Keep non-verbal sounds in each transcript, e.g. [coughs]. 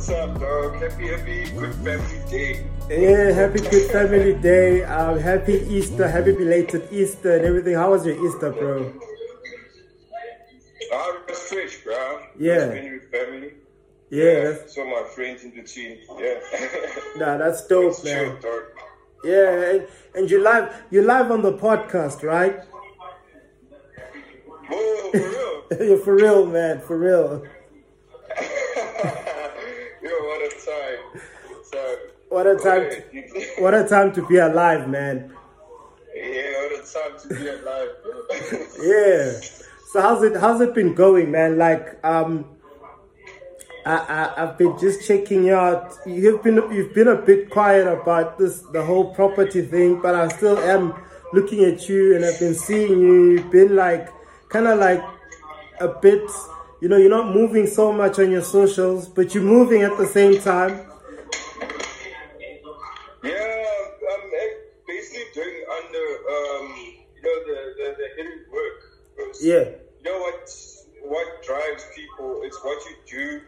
what's up, dog? Happy, happy, good family day. Yeah, happy Good Family Day. Um, happy Easter, happy belated Easter and everything. How was your Easter, bro? I was fresh, bro. Yeah. With family. Yeah, that's, So my friends in between. Yeah. [laughs] nah, that's dope, It's chill, man. dog. Yeah, and, and you live, you live on the podcast, right? Whoa, for real? [laughs] For real, man, for real. [laughs] Yo, what a time. So, What a time, to, what a time to be alive, man. yeah, what a time to be alive. [laughs] Yeah. So how's it, how's it been going, man? Like, um, I, I, I've been just checking you out. You've been, you've been a bit quiet about this, the whole property thing, but I still am looking at you and I've been seeing you. You've been like, kind of like a bit, you know, you're not moving so much on your socials, but you're moving at the same time. Yeah, I'm basically doing under, um, you know, the, the, the hidden work. Yeah. You know what? What drives people? It's what you do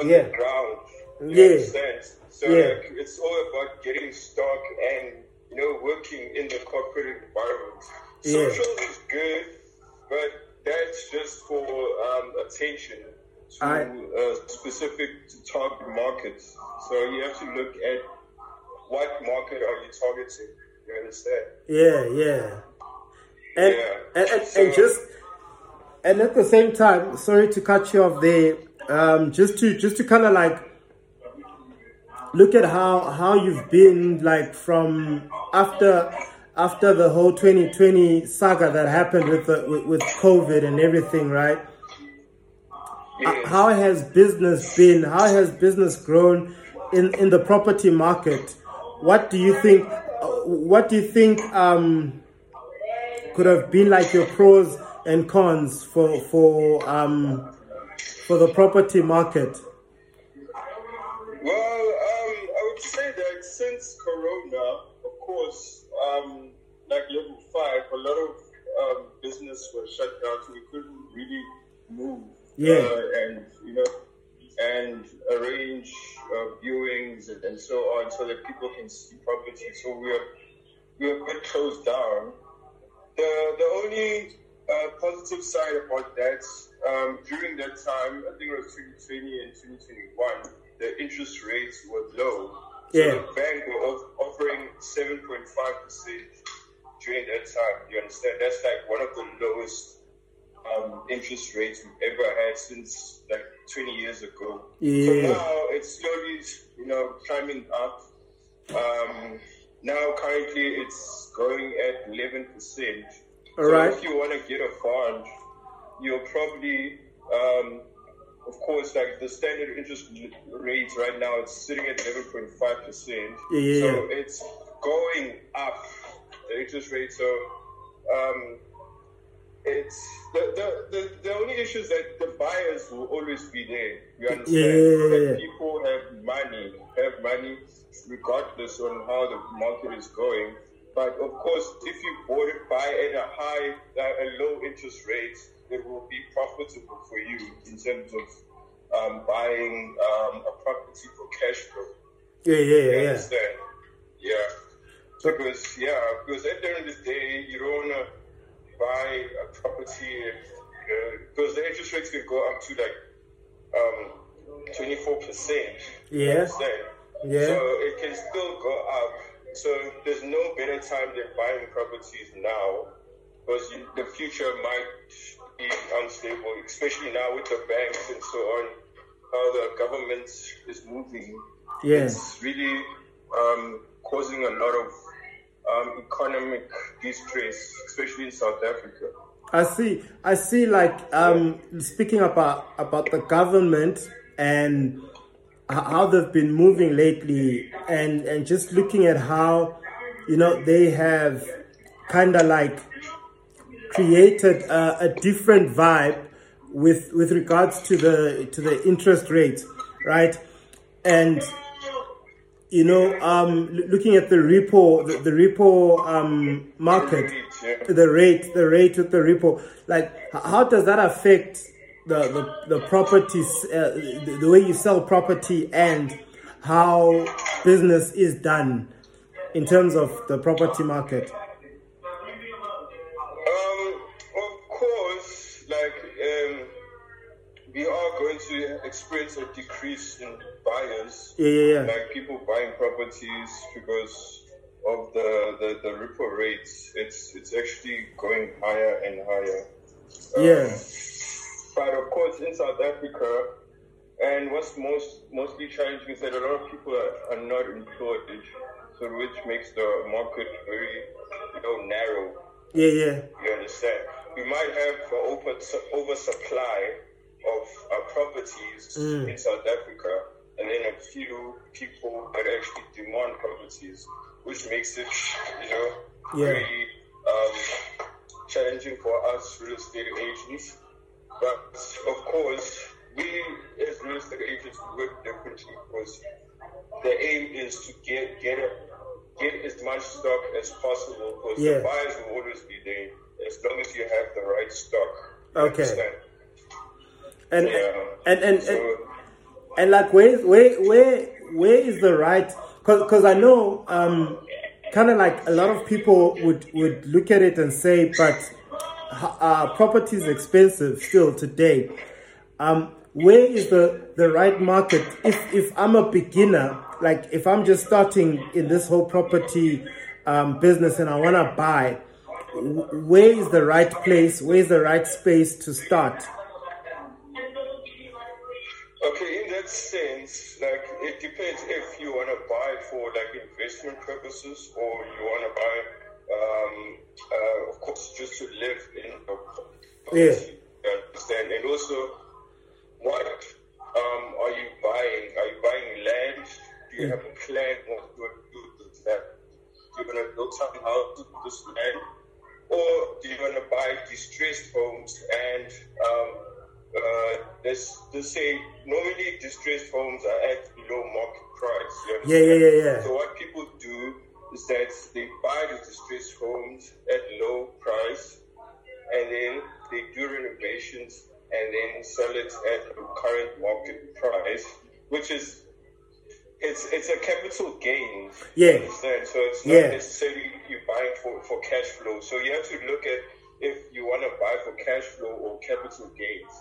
on Yeah. the ground. You Yeah. understand? So Yeah. like, it's all about getting stuck and you know working in the corporate environment. Yeah. Social is good, but that's just for um, attention to I- a specific target markets. So you have to look at what market are you targeting. You understand? Yeah, yeah. And, Yeah. and, and, So- and just and at the same time, sorry to cut you off there. Um, just to just to kind of like look at how how you've been like from after after the whole 2020 saga that happened with the, with, with COVID and everything, right? Yes. How has business been? How has business grown in, in the property market? What do you think? What do you think um, could have been like your pros and cons for for um, for the property market? Well, um, I would say that since Corona, of course, um, like level five, a lot of um, business was shut down, so we couldn't really move. Yeah. Uh, and you know, and arrange uh, viewings and, and so on, so that people can see property. So we are we are a bit closed down. The the only uh, positive side about that um, during that time, I think it was 2020 and 2021, the interest rates were low. So Yeah. the bank were offering 7.5 percent during that time. You understand? That's like one of the lowest um, interest rates we've ever had since like 20 years ago. So now it's slowly, you know, climbing up. Um, now currently it's going at 11%. All so right. if you want to get a fund, you'll probably, um, of course, like the standard interest rate right now, it's sitting at 11.5%. Yeah. So it's going up, the interest rate. So um, it's the, the, the, the only issue is that the buyers will always be there. You understand? Yeah. That people have money, have money regardless on how the market is going. But of course, if you bought it, buy at a high, uh, a low interest rate, it will be profitable for you in terms of um, buying um, a property for cash flow. Yeah, yeah, You yeah, yeah. understand? Yeah. Because yeah, because at the end of the day, you don't wanna buy a property uh, because the interest rates can go up to like um twenty four percent. Yeah. Yeah. So it can still go up. So there's no better time than buying properties now because the future might unstable, especially now with the banks and so on. How the government is moving Yeah. it's really um, causing a lot of um, economic distress, especially in South Africa. I see. I see. Like um, speaking about about the government and how they've been moving lately, and and just looking at how you know they have kind of like created a, a different vibe with with regards to the to the interest rate, right? And you know, um, looking at the repo, the, the repo um, market, The rate, the rate, with the repo, like how does that affect the the, the properties, uh, the, the way you sell property and how business is done in terms of the property market? Experience a decrease in buyers. Yeah, yeah, yeah. Like people buying properties because of the, the, the repo rates. It's it's actually going higher and higher. Um, Yeah. But of course, in South Africa, and what's most mostly challenging is that a lot of people are, are not employed, so which makes the market very you know narrow. Yeah, yeah. You understand? We might have over oversupply of uh, properties in South Africa, and then a few people that actually demand properties, which makes it, you know, Yeah. very um, challenging for us real estate agents. But of course, we as real estate agents work differently because the aim is to get get a, get as much stock as possible because the buyers will always be there as long as you have the right stock. You Okay. understand? And Yeah. and and, and So, And like, where, where, where, where is the right? Because, because I know, um, kind of like a lot of people would would look at it and say, but uh, property is expensive still today. Um, where is the the right market? If if I'm a beginner, like if I'm just starting in this whole property um, business and I want to buy, where is the right place? Where is the right space to start? Sense, like it depends if you want to buy for like investment purposes or you want to buy, um, uh, of course, just to live in. A, Yeah. Understand? And also, what um, are you buying? Are you buying land? Do you have a plan what you want to do with that? Do you want to build some house with this land? Or do you want to buy distressed homes and um, uh, let's say normally distressed homes are at below market price. you Yeah, yeah, yeah, yeah. So what people do is that they buy the distressed homes at low price and then they do renovations and then sell it at the current market price, which is it's it's a capital gain. Yeah. Understand? So it's not Yeah. necessarily you buying for, for cash flow. So you have to look at if you want to buy for cash flow or capital gains.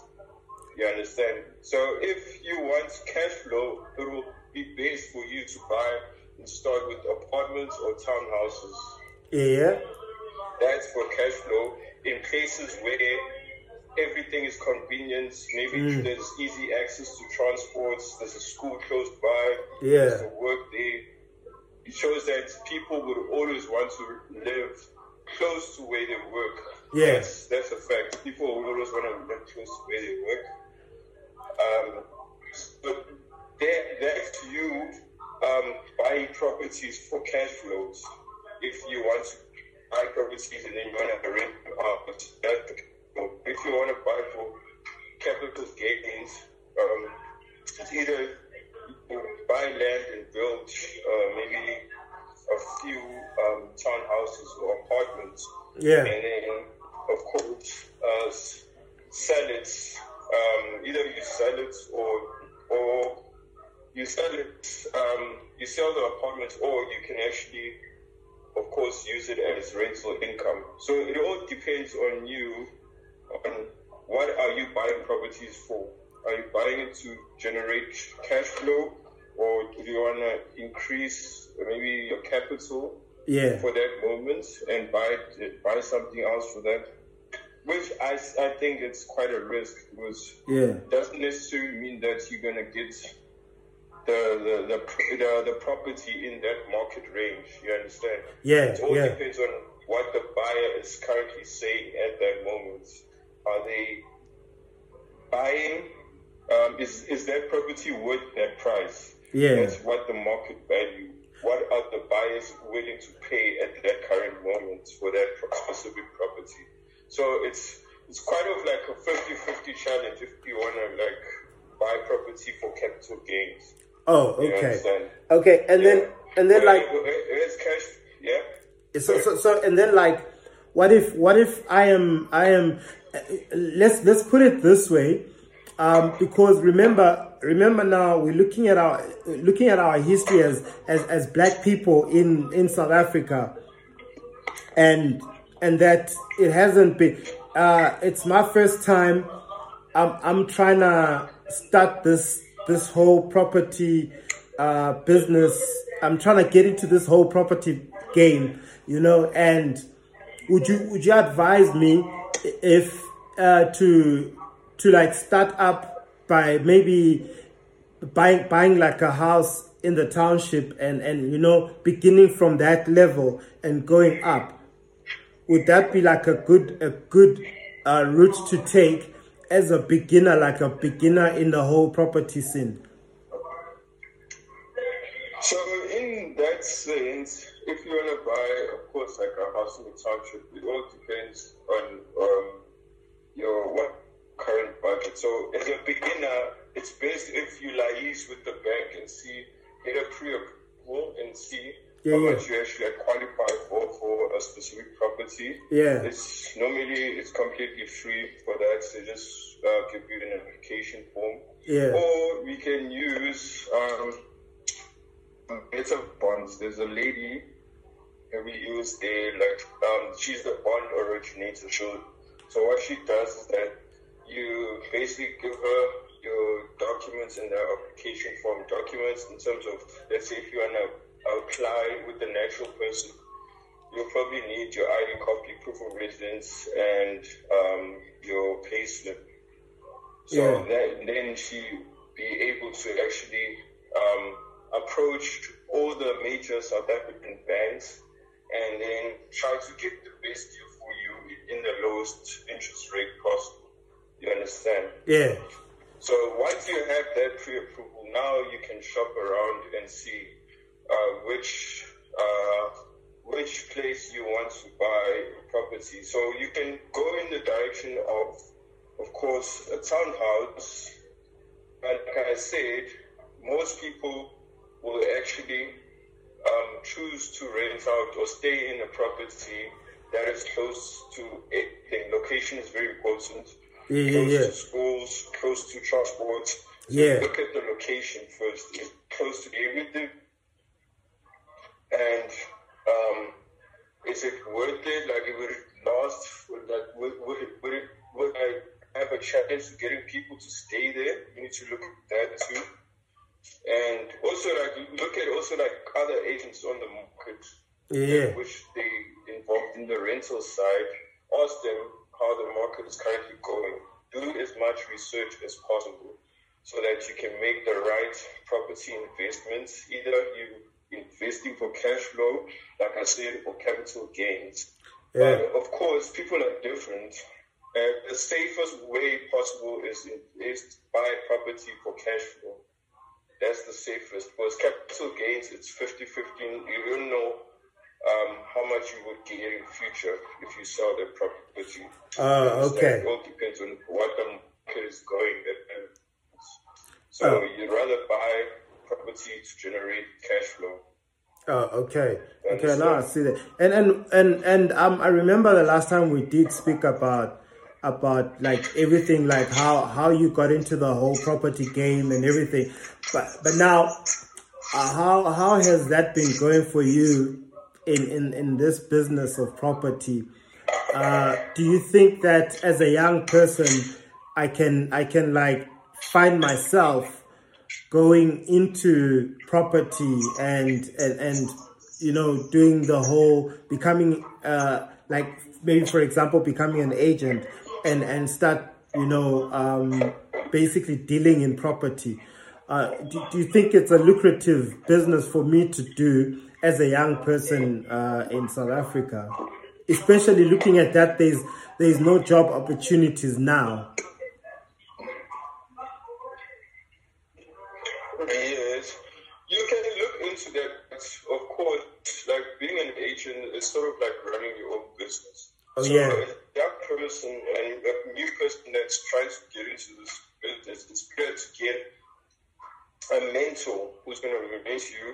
You understand? So if you want cash flow, it will be best for you to buy and start with apartments or townhouses. Yeah, That's for cash flow in places where everything is convenient. Maybe mm. there's easy access to transports. There's a school close by. Yeah. There's a work there. It shows that people would always want to live close to where they work. Yeah. That's, that's a fact. People will always want to live close to where they work. Um, but that, that's you um, buying properties for cash flows. If you want to buy properties and then you want to rent them out, if you want to buy for capital gains, um, it's either buy land and build uh, maybe a few um, townhouses or apartments, yeah, and then of course uh, either you sell it or or you sell it. Um, you sell the apartment, or you can actually, of course, use it as rental income. So it all depends on you. On what are you buying properties for? Are you buying it to generate cash flow, or do you want to increase maybe your capital? yeah, for that moment and buy buy something else for that. Which I, I think it's quite a risk because yeah, doesn't necessarily mean that you're gonna get the the, the the the property in that market range. You understand? yeah, It all yeah, depends on what the buyer is currently saying at that moment. Are they buying? Um, is is that property worth that price? yeah, That's what the market value. What are the buyers willing to pay at that current moment for that specific property? So it's it's kind of like a 50-50 challenge if you want to like buy property for capital gains. Oh, okay. Okay, and yeah. then and then like it's cash. Yeah. So so so and then like, what if what if I am I am let's let's put it this way, um, because remember remember now we're looking at our looking at our history as as, as black people in in South Africa, and and that it hasn't been. Uh, it's my first time. I'm I'm trying to start this this whole property uh, business. I'm trying to get into this whole property game, you know. And would you would you advise me if uh, to to like start up by maybe buying buying like a house in the township and and you know beginning from that level and going up? Would that be like a good a good uh, route to take as a beginner, like a beginner in the whole property scene? So in that sense, if you want to buy, of course, like a house in the township, it all depends on um, your what current budget. So as a beginner, it's best if you liaise with the bank and see, get a pre-approval and see yeah, how yeah. much you actually qualify for for a specific property. Yeah, it's normally it's completely free for that. They just uh, give you an application form. Yeah, or we can use um, better bonds. There's a lady that we use there, like um, she's the bond originator. So, so what she does is that you basically give her your documents and the application form documents in terms of let's say if you want to apply with the natural person, you'll probably need your ID copy, proof of residence, and um, your payslip. So yeah. that, then she be able to actually um, approach all the major South African banks and then try to get the best deal for you in the lowest interest rate possible. You understand? Yeah. So once you have that pre-approval, now you can shop around and see uh, which uh, which place you want to buy a property. So you can go in the direction of, of course, a townhouse. But like I said, most people will actually um, choose to rent out or stay in a property that is close to anything. Location is very important. Yeah, close yeah, to schools, close to transport. So yeah. Look at the location first. It's close to everything and um, is it worth it? Like, would it last? Would that would, would it would it would I have a challenge to getting people to stay there? You need to look at that too. And also, like, look at also like other agents on the market, yeah, which they involved in the rental side. Ask them how the market is currently going. Do as much research as possible so that you can make the right property investments. Either you investing for cash flow, like I said, for capital gains. Yeah. But of course, people are different. And the safest way possible is invest buy property for cash flow. That's the safest. Because capital gains, it's 50 15. You don't know um, how much you would get in future if you sell the property. Oh, okay. It all depends on what the market is going. So oh. you'd rather buy property to generate cash flow. Oh, okay. Okay, now I see that. And and and and um, I remember the last time we did speak about about like everything, like how how you got into the whole property game and everything. But but now, uh, how how has that been going for you in in in this business of property? Uh, do you think that as a young person, I can I can like find myself going into property and and, and you know doing the whole becoming uh, like maybe for example becoming an agent and and start you know um, basically dealing in property. Uh, do, do, you think it's a lucrative business for me to do as a young person uh, in South Africa? Especially looking at that there's there's no job opportunities now it's sort of like running your own business. Oh, so yeah. a young person and a new person that's trying to get into this business, it's better to get a mentor who's going to mentor you,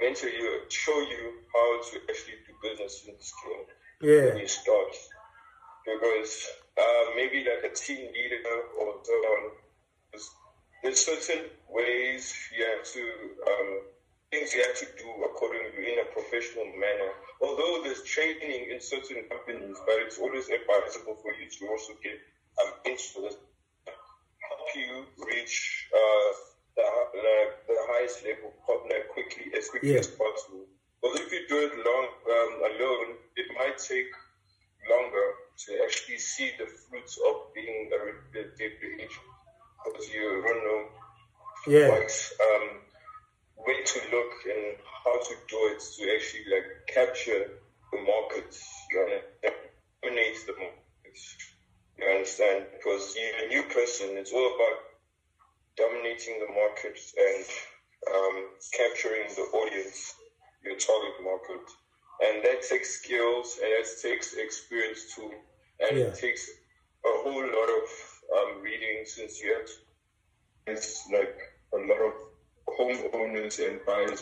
mentor you, show you how to actually do business in this game Yeah. when you start. Because uh, maybe like a team leader or so on, there's, there's certain ways you have to, um, things you have to do accordingly in a professional manner. Although there's training in certain companies, but it's always advisable for you to also get a mentor that help you reach uh, the, the, the highest level partner quickly, as quickly Yeah. as possible. But if you do it long um, alone, it might take longer to actually see the fruits of being a reputation because you don't know Yeah um, where to look and how to do it to actually like capture the market, you understand? dominate the market. You understand? Because you're a new person, it's all about dominating the market and um, capturing the audience, your target market. And that takes skills and that takes experience too. And Yeah. it takes a whole lot of um, reading since you have to, it's like a lot of homeowners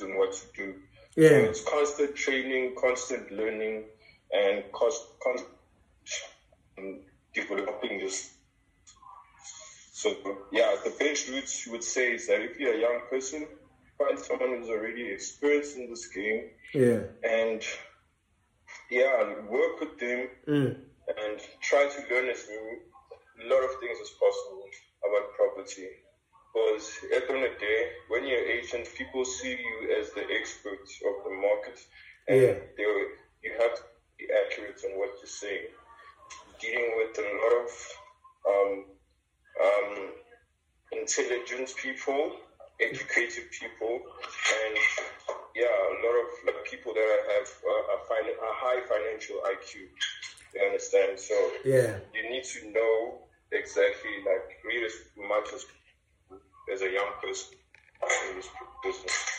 and what to do. So Yeah. it's constant training, constant learning, and cost, constant developing this. So yeah, the best route you would say is that if you're a young person, find someone who's already experienced in this game yeah, the experts of the market, and Yeah. they, you have to be accurate on what you say. Dealing with a lot of um, um, intelligent people, educated people, and yeah, a lot of like, people that have uh, a, fin- a high financial IQ. You understand? So Yeah. you need to know exactly, like, read as much as as a young person in this business.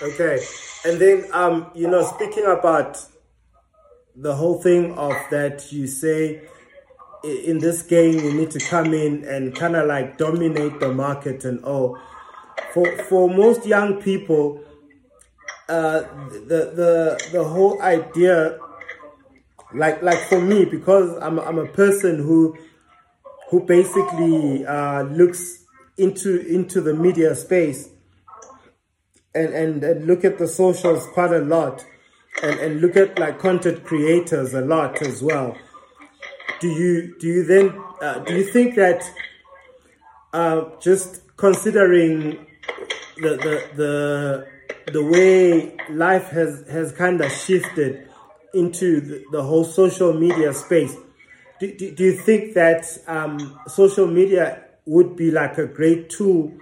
Okay. And then, um, you know, speaking about the whole thing of that you say in this game you need to come in and kind of like dominate the market and all. For for most young people, uh, the the the whole idea, like like for me, because I'm I'm a person who who basically uh, looks into into the media space and, and, and look at the socials quite a lot. And, and look at like content creators a lot as well. Do you do you then uh, do you think that uh, just considering the the the, the way life has has kind of shifted into the, the whole social media space do, do, do you think that um, social media would be like a great tool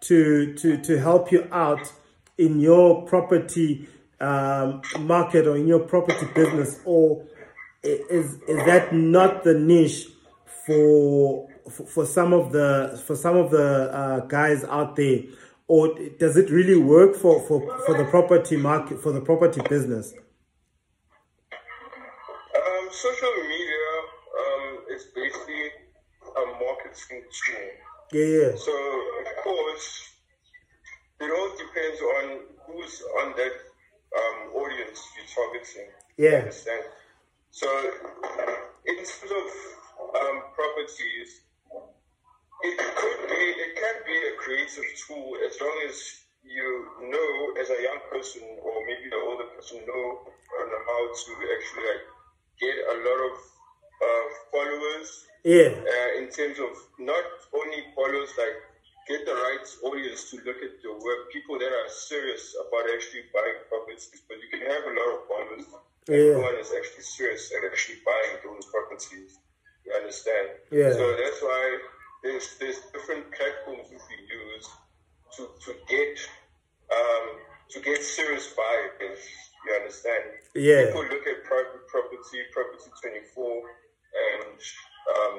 to to to help you out in your property um, market or in your property business, or is is that not the niche for for, some of the for some of the uh, guys out there, or does it really work for, for, for the property market for the property business? Um, social media um, is basically a marketing tool. Yeah, yeah, So, of course, it all depends on who's on that um, audience you're targeting. You Yeah. understand? So, in terms of um, properties, it could be, it can be a creative tool as long as you know, as a young person or maybe an older person, know on how to actually like get a lot of uh, followers yeah, uh, in terms of not only followers, like get the right audience to look at your work, people that are serious about actually buying properties, but you can have a lot of followers. Yeah. Everyone is actually serious and actually buying those properties. You understand? Yeah. So that's why there's there's different platforms you can use to to get um to get serious buyers. You understand? Yeah. People look at private property, property twenty four, and um,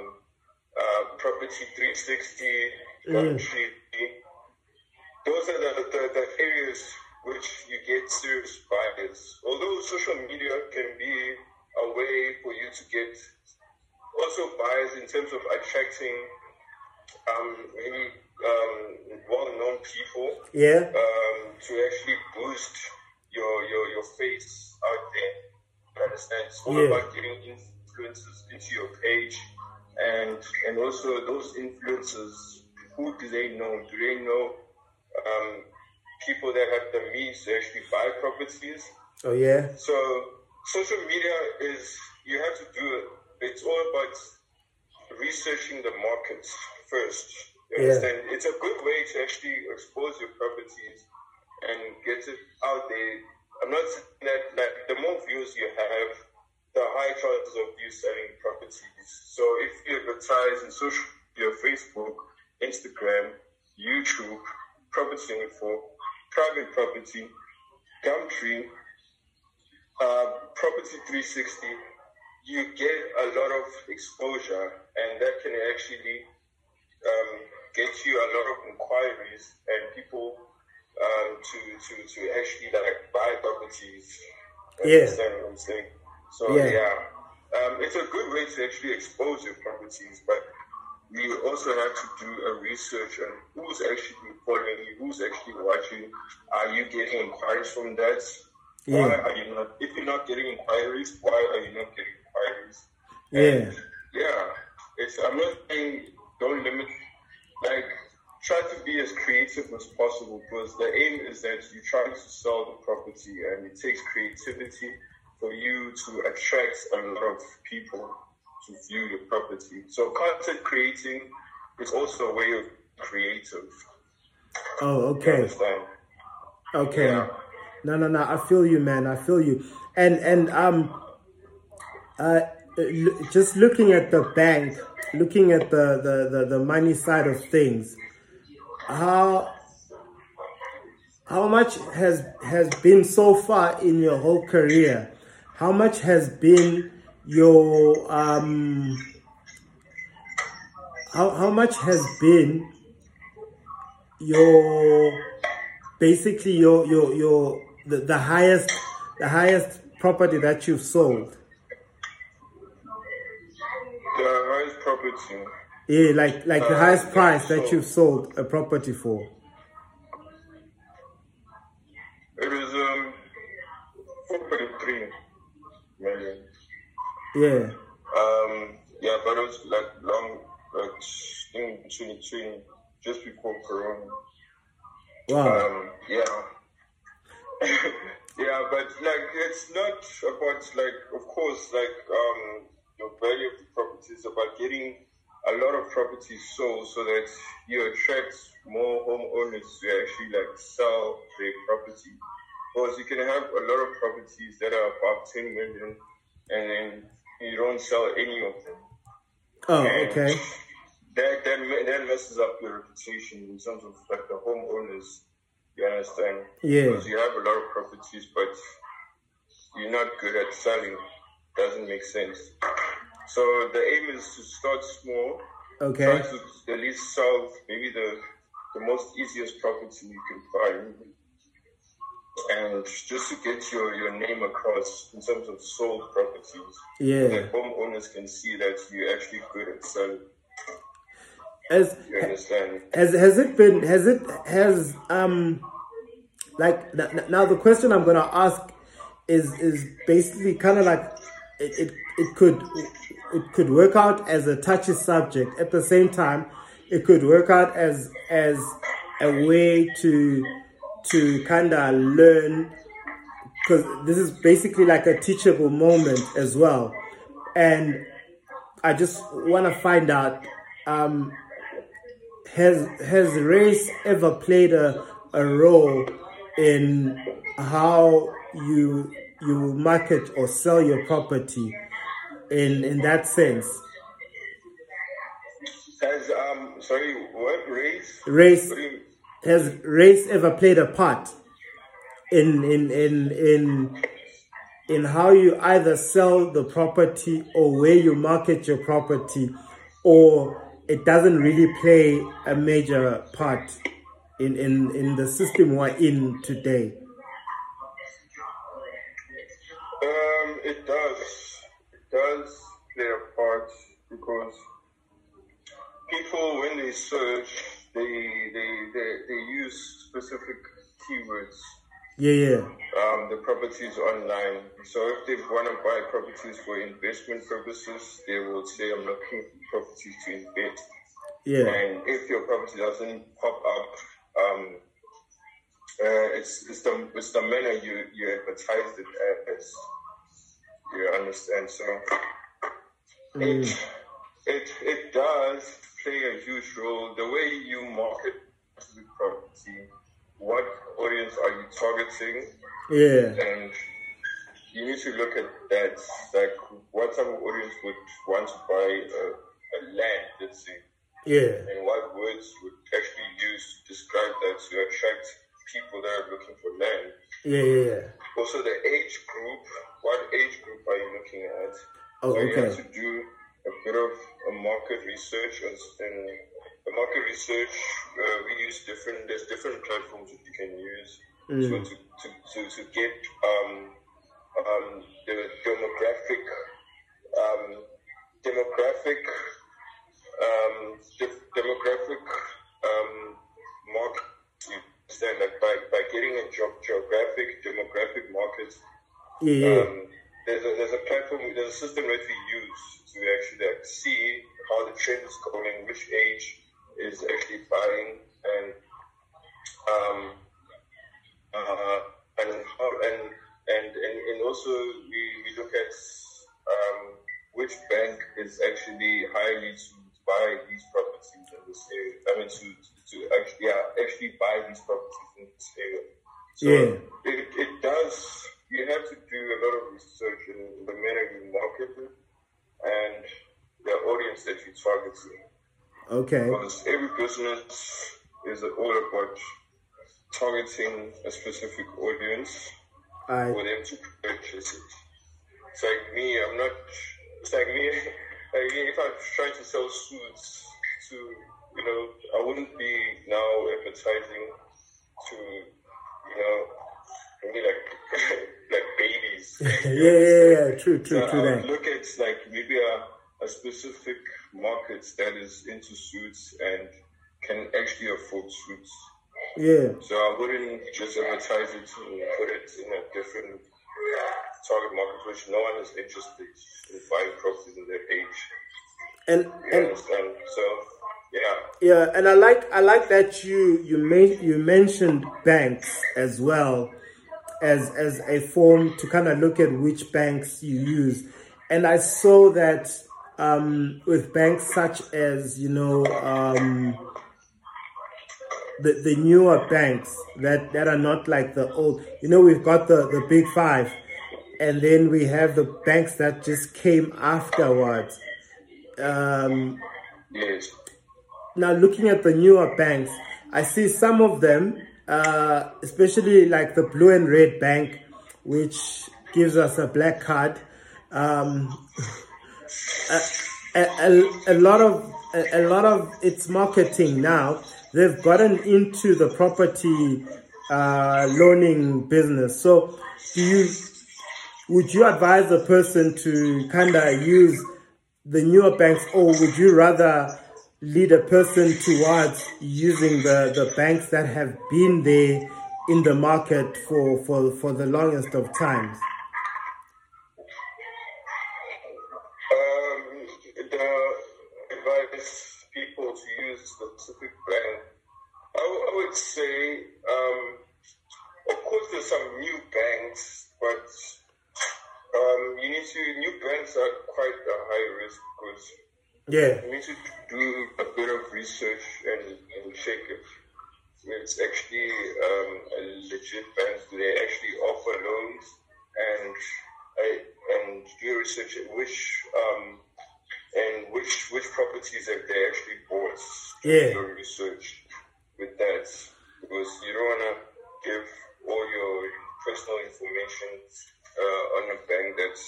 uh, property three sixty, country. Those are the, the, the areas which you get serious buyers. Although social media can be a way for you to get also buyers in terms of attracting um, maybe um, well well-known people. Yeah. Um, to actually boost your your your face out there. You understand? It's all Yeah. about getting influencers into your page, and and also those influencers. Who do they know? Do they know um, people that have the means to actually buy properties? Oh yeah. So social media is you have to do it. It's all about researching the markets first. You Yeah. understand? It's a good way to actually expose your properties and get it out there. I'm not saying that like the more views you have, the higher chances of you selling properties. So if you advertise in social your Facebook, Instagram, YouTube, Property Info, Private Property, Gumtree, uh, Property 360, you get a lot of exposure, and that can actually um, get you a lot of inquiries and people um, to, to, to actually like buy properties. Yeah. Understand what I'm saying? So Yeah. yeah, Um, it's a good way to actually expose your properties, but you also have to do a research on who's actually following you, who's actually watching. Are you getting inquiries from that? Why mm. are you not? If you're not getting inquiries, why are you not getting inquiries? Yeah. And, yeah. It's. I'm not saying don't limit. Like try to be as creative as possible because the aim is that you're trying to sell the property, and it takes creativity for you to attract a lot of people to view your property. So content creating is also a way of creative. Oh, okay. Okay. Yeah. No, no, no. I feel you, man. I feel you. And and um, uh, l- just looking at the bank, looking at the the the, the money side of things, how how much has has been so far in your whole career? How much has been your um? How how much has been your basically your your your the, the highest the highest property that you've sold The highest property. yeah like like the Uh, highest price that you've sold a property for It was um four point three million. Yeah Um yeah, but it was like long like in twenty twenty, just before Corona. wow Um yeah. [laughs] yeah, but like it's not about like of course like um the value of the property is about getting a lot of properties sold so that you attract more homeowners to actually like sell their property. Because you can have a lot of properties that are above 10 million and then you don't sell any of them. oh And okay [laughs] That, that, that messes up your reputation in terms of like the homeowners. You understand? Yeah. Because you have a lot of properties, but you're not good at selling. Doesn't make sense. So the aim is to start small. Okay. Try to at least sell maybe the the most easiest property you can find. And just to get your, your name across in terms of sold properties. yeah That homeowners can see that you're actually good at selling. as You understand? has has it been has it has um like now the question i'm gonna ask is is basically kind of like it, it it could it could work out as a touchy subject at the same time it could work out as as a way to to kind of learn because this is basically like a teachable moment as well. And i just want to find out um has has race ever played a, a role in how you you market or sell your property in in that sense? Has um sorry, what? Race? race. What do you, has race ever played a part in in in in in how you either sell the property or where you market your property or it doesn't really play a major part in in in the system we're in today um it does. It does play a part because people when they search they they, they, they, use specific keywords. Yeah, yeah. Um, the properties online. So if they want to buy properties for investment purposes, they will say, I'm looking for properties to invest. Yeah. And if your property doesn't pop up, um, uh, it's, it's the it's the manner you you advertise it as. You understand? So Mm. it it it does play a huge role. The way you market the property, what audience are you targeting, Yeah. and you need to look at that. Like, what type of audience would want to buy a, a land, let's say, Yeah. and what words would actually use to describe that to attract people that are looking for land. Yeah, yeah, yeah. Also, the age group. What age group are you looking at? Oh, So you have okay. to do a bit of a market research and, and the market research. Uh, we use different. There's different platforms that you can use Mm. so to, to, to, to get um, um, the demographic um, demographic um, de- demographic um, market. You understand like by, by getting a job geographic demographic market yeah. um, there's a there's a platform, there's a system that we use to actually like, see how the trend is going, which age is actually buying, and um, uh, and how and and and, and also we, we look at um, which bank is actually highly to buy these properties in this area. I mean, to to actually yeah actually buy these properties in this area. So Yeah. it, it does. You have to do a lot of research in the manner you market it and the audience that you're targeting. Okay. Because every business is all about targeting a specific audience I for them to purchase it. It's like me, I'm not. It's like me. [laughs] Like me, if I'm trying to sell suits to, you know, I wouldn't be now advertising to, you know, maybe like [laughs] like babies. [laughs] yeah, yeah, yeah. True, true, So true. I That. look at like maybe a, a specific market that is into suits and can actually afford suits. Yeah. So I wouldn't just advertise it to put it in a different target market which no one is interested in buying properties in their age. And You and understand? So yeah. yeah, and I like I like that you you made you mentioned banks as well as as a form to kind of look at which banks you use. And I saw that um, with banks such as you know um, the the newer banks that that are not like the old. You know, we've got the the big five, and then we have the banks that just came afterwards. Um, Yes. now looking at the newer banks, I see some of them, uh, especially like the blue and red bank, which gives us a black card. Um, a, a, a lot of a, a lot of its marketing now, they've gotten into the property uh, loaning business. So, do you would you advise a person to kind of use the newer banks, or would you rather lead a person towards using the, the banks that have been there in the market for, for, for the longest of times? Would say, um, of course, there's some new banks, but um, you need to. New banks are quite a high risk because Yeah, you need to do a bit of research and, and check if it's actually um, a legit bank. Do they actually offer loans? And I, and do research which um, and which which properties have they actually bought? Do Yeah. your research with that because you don't want to give all your personal information uh, on a bank that's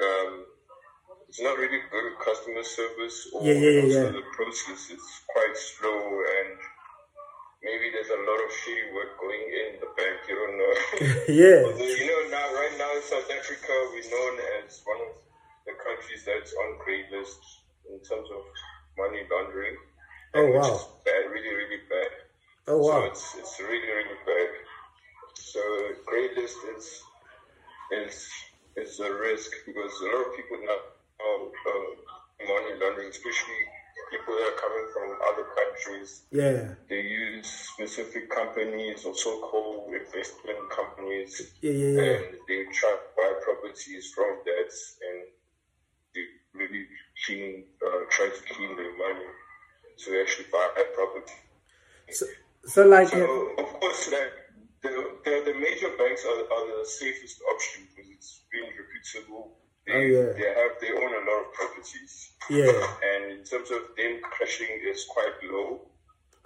um, it's not really good at customer service or Yeah, yeah, yeah, the process is quite slow and maybe there's a lot of shitty work going in the bank you don't know. [laughs] [laughs] Yeah, Although, you know now right now in South Africa we're known as one of the countries that's on grey list in terms of money laundering. Oh, which wow. is bad Oh wow! So it's it's really really bad. So grey list is is is a risk because a lot of people now uh, money laundering, especially people that are coming from other countries. Yeah. They use specific companies or so-called investment companies. Yeah, yeah, yeah. And they try to buy properties from that and they really clean, uh, try to clean their money to actually buy a property. So, so like, so uh, of course, like the, the, the major banks are, are the safest option because it's been reputable. They, oh, yeah. they have they own a lot of properties. Yeah. And in terms of them crashing, it's quite low.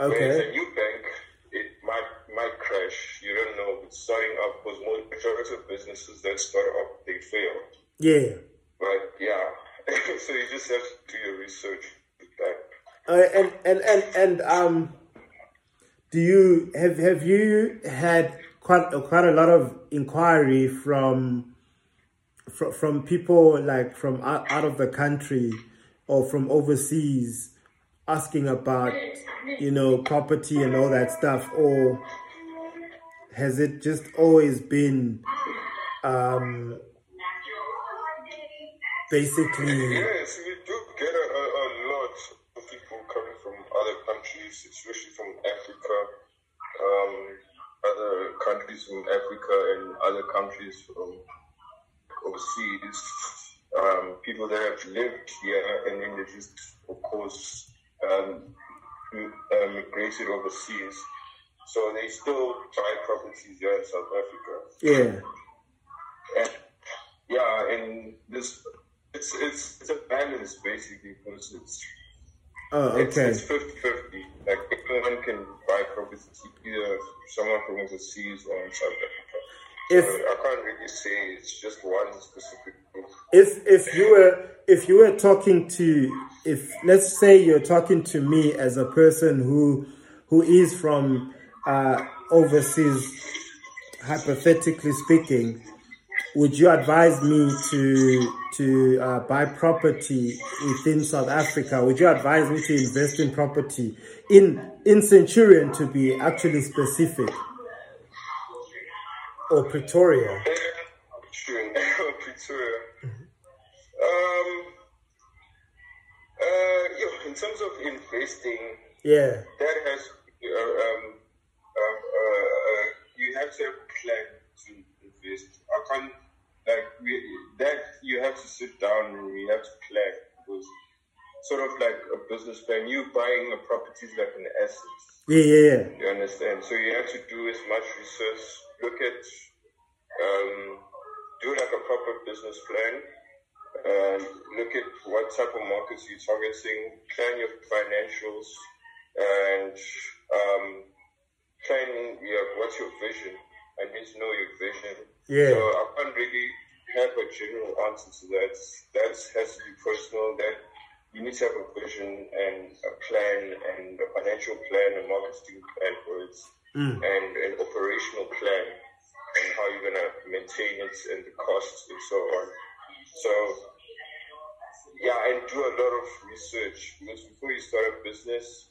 Okay. Whereas a new bank, it might might crash. You don't know. But starting up, because majority of businesses that start up, they fail. Yeah. But yeah, [laughs] so you just have to do your research. Uh, and and and and um, do you have have you had quite quite a lot of inquiry from from from people like from out, out of the country or from overseas asking about you know property and all that stuff? Or has it just always been um basically yes we do get a, a, a lot of people coming from other countries especially from africa um other countries from africa and other countries from overseas um, people that have lived here and then they just, of course, um, uh, migrated overseas. So they still buy properties here in South Africa. Yeah. And, yeah, and this it's it's it's a balance basically because it's oh okay. it's, it's 50 50 like anyone can buy properties either someone from overseas or in South Africa. If so I can't really say it's just one specific group. If if you were if you were talking to if let's say you're talking to me as a person who who is from uh, overseas, hypothetically speaking, would you advise me to to uh, buy property within South Africa? Would you advise me to invest in property in in Centurion to be actually specific? or Pretoria? Pretoria. Um, uh, in terms of investing, yeah, that has um, uh, uh, you have to have a plan to invest. I can't like we, that. You have to sit down and you have to plan because sort of like a business plan. You buying a property is like an asset. Yeah, yeah, yeah. You understand? So you have to do as much research. Look at, um, do like a proper business plan. Uh, look at what type of markets you're targeting. Plan your financials and um, plan yeah, what's your vision. I need to know your vision. Yeah. So I can't really have a general answer to that. That has to be personal. That you need to have a vision and a plan and a financial plan, a marketing plan for it, mm. and an operational plan and how you're gonna maintain it and the costs and so on. So yeah, and do a lot of research because before you start a business,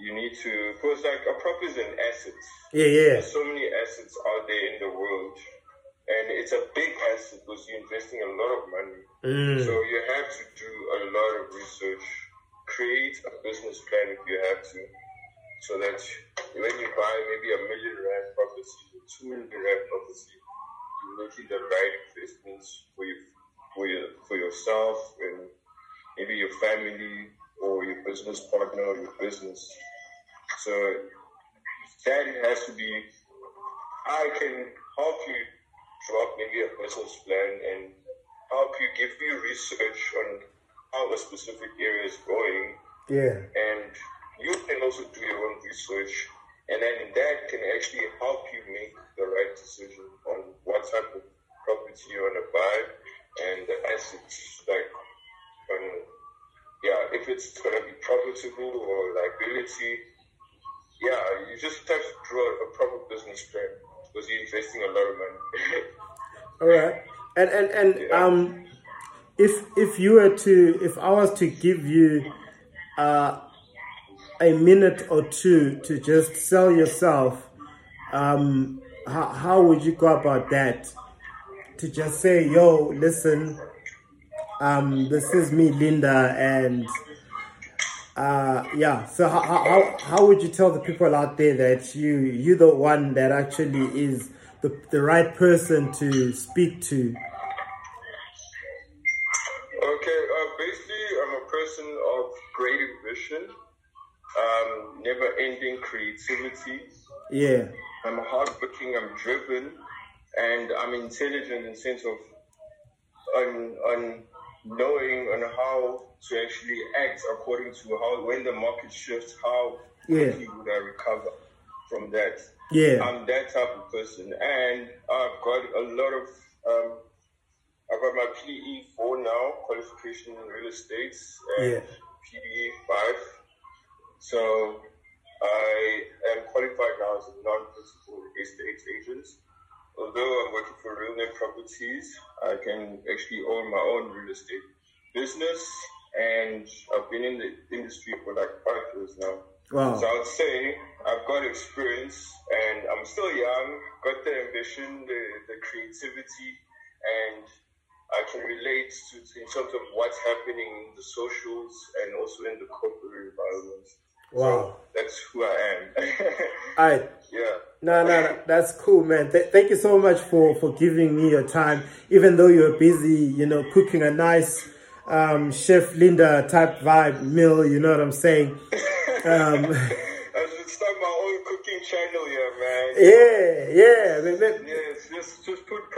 you need to because like a property is an asset. Yeah, yeah. There's so many assets out there in the world. It's a big asset because you're investing a lot of money. Mm. So you have to do a lot of research, create a business plan if you have to, so that when you buy maybe a million rand property, two million rand property, you're making the right investments for you, for your, for yourself and maybe your family or your business partner or your business. So that has to be. I can help you drop maybe a business plan and help you give you research on how a specific area is going. Yeah. And you can also do your own research, and then that can actually help you make the right decision on what type of property you want to buy and the assets, like, um, yeah, if it's going to be profitable or liability. Yeah, you just have to draw a proper business plan because you're investing a lot of money. All right. And and and Yeah. um, if if you were to if I was to give you uh a minute or two to just sell yourself, um, how, how would you go about that? To just say, yo, listen, um, this is me, Linda, and uh, yeah. So how, how how would you tell the people out there that you you the one that actually is the the right person to speak to? Okay, uh, basically, I'm a person of great ambition, um, never-ending creativity. Yeah. I'm hardworking. I'm driven, and I'm intelligent in sense of on on knowing on how to actually act according to how when the market shifts, how Yeah. quickly would I recover from that? Yeah. I'm that type of person, and I've got a lot of. Um, I've got my PE four now, qualification in real estate, and Yeah. PDE five. So I am qualified now as a non-principal estate agent. Although I'm working for RealNet Properties, I can actually own my own real estate business, and I've been in the industry for like five years now. Wow. So I would say I've got experience, and I'm still young, got the ambition, the, the creativity, and I can relate to in terms of what's happening in the socials and also in the corporate environment. Wow. So that's who I am. All right. [laughs] yeah. No, no, no, that's cool, man. Th- thank you so much for for giving me your time, even though you're busy, you know, cooking a nice um, Chef Linda type vibe meal. You know what I'm saying? [laughs] Um, I should start my own cooking channel here, man. yeah, yeah. man. Yes, just just put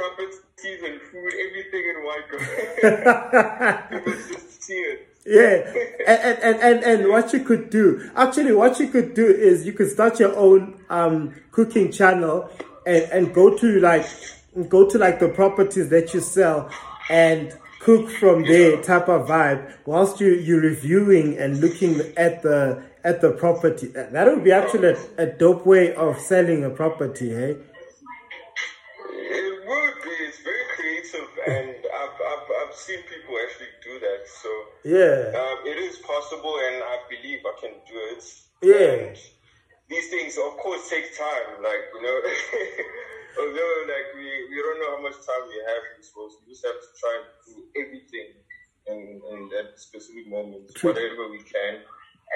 properties and food, everything in one go. [laughs] People just see. Yeah, and, and, and, and what you could do, actually, what you could do is you could start your own um, cooking channel and, and go to like go to like the properties that you sell and cook from there type of vibe whilst you you're reviewing and looking at the at the property. That would be actually a, a dope way of selling a property, hey? And I've, I've, I've seen people actually do that. So Yeah, um, it is possible, and I believe I can do it. Yeah. And these things, of course, take time. Like you know, [laughs] although like we, we don't know how much time we have in this world, we just have to try and do everything in, in that specific moment, True. whatever we can.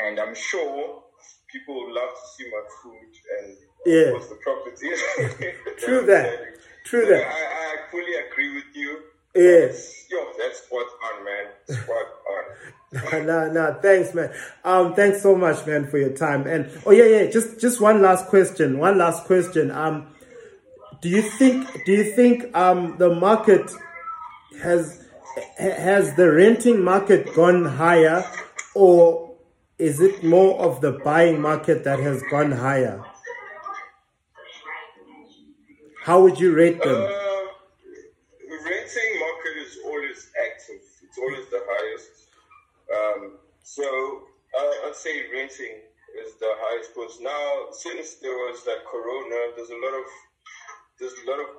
And I'm sure people would love to see my food and Yeah. of course the properties. [laughs] True that. [laughs] True that. I, I fully agree with you. Yes. Yo, that's spot on, man. Spot on. [laughs] no, no, thanks, man. Um, thanks so much, man, for your time. And oh yeah, yeah, just just one last question. One last question. Um, do you think do you think um the market has has the renting market gone higher, or is it more of the buying market that has gone higher? How would you rate them? Uh, the renting market is always active. It's always the highest. Um, so uh, I'd say renting is the highest because now since there was that corona, there's a lot of there's a lot of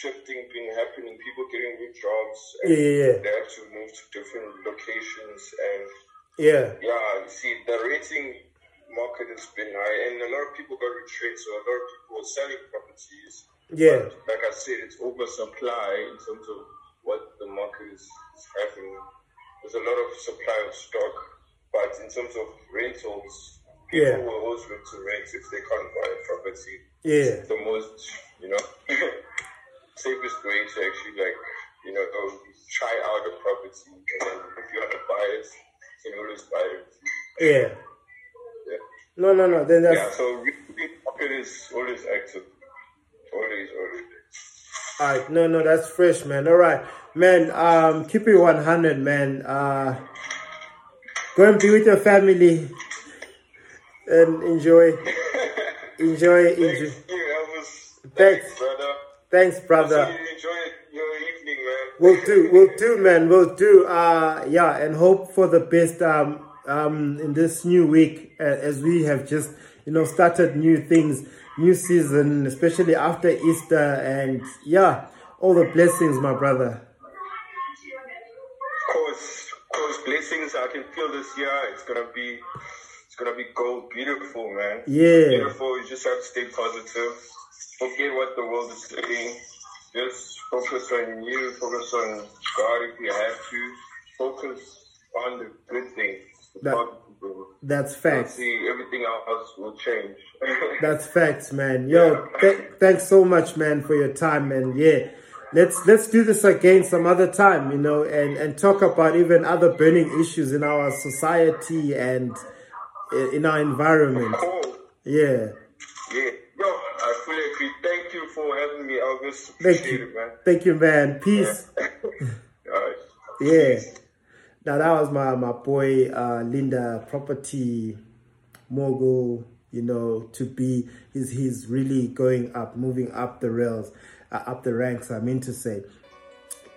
shifting being happening. People getting new jobs. And Yeah, yeah, yeah. They have to move to different locations and Yeah, yeah, you see, the renting market has been high, and a lot of people got retrenched, so a lot of people are selling properties. yeah, Like I said, it's oversupply in terms of what the market is, is having. There's a lot of supply of stock, but in terms of rentals, people Yeah. will always look to rent if they can't buy a property. yeah. It's the most, you know, [coughs] safest way to actually like, you know, go try out a property, and then if you want to buy it, you can always buy it. Yeah. Yeah. No, no, no. Then Yeah, that's so really, market is always active. Always, always. all right. No, no, that's fresh, man. All right, man. Um, keep it one hundred, man. Uh, go and be with your family and enjoy, enjoy, enjoy. Thanks. brother. Thanks, brother. enjoy your evening, man. We'll do, we'll do, man. We'll do. Uh, yeah, and hope for the best. Um, um, in this new week, uh, as we have just, you know, started new things, new season, especially after Easter, and yeah, all the blessings, my brother. Can feel this year. It's gonna be, it's gonna be gold. Beautiful, man. Yeah. Beautiful. You just have to stay positive. Forget what the world is saying. Just focus on you. Focus on God if you have to. Focus on the good things. The That- That's facts. See, everything else will change. [laughs] That's facts, man. Yo, th- thanks so much, man, for your time, man. Yeah, let's let's do this again some other time, you know, and and talk about even other burning issues in our society and in our environment. Yeah, Yeah. Yo, I fully agree. Thank you for having me, Elvis. thank Appreciate you, it, man. thank you, man. Peace. Right. Yeah. [laughs] Now that was my my boy uh, Linda property mogul. You know, to be he's he's really going up, moving up the rails, up the ranks. I mean to say.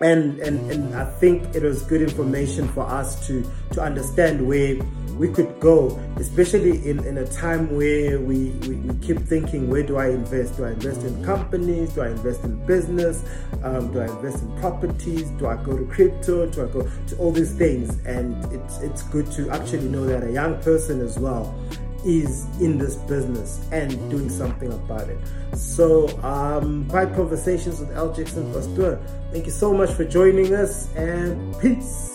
And, and and I think it was good information for us to to understand where we could go, especially in, in a time where we, we, we keep thinking, where do I invest? Do I invest in companies? Do I invest in business? Um, do I invest in properties? Do I go to crypto? Do I go to all these things? And it's it's good to actually know that a young person as well is in this business and doing something about it. So, um, Pride Conversations with Al Jackson Pasteur. Thank you so much for joining us and peace.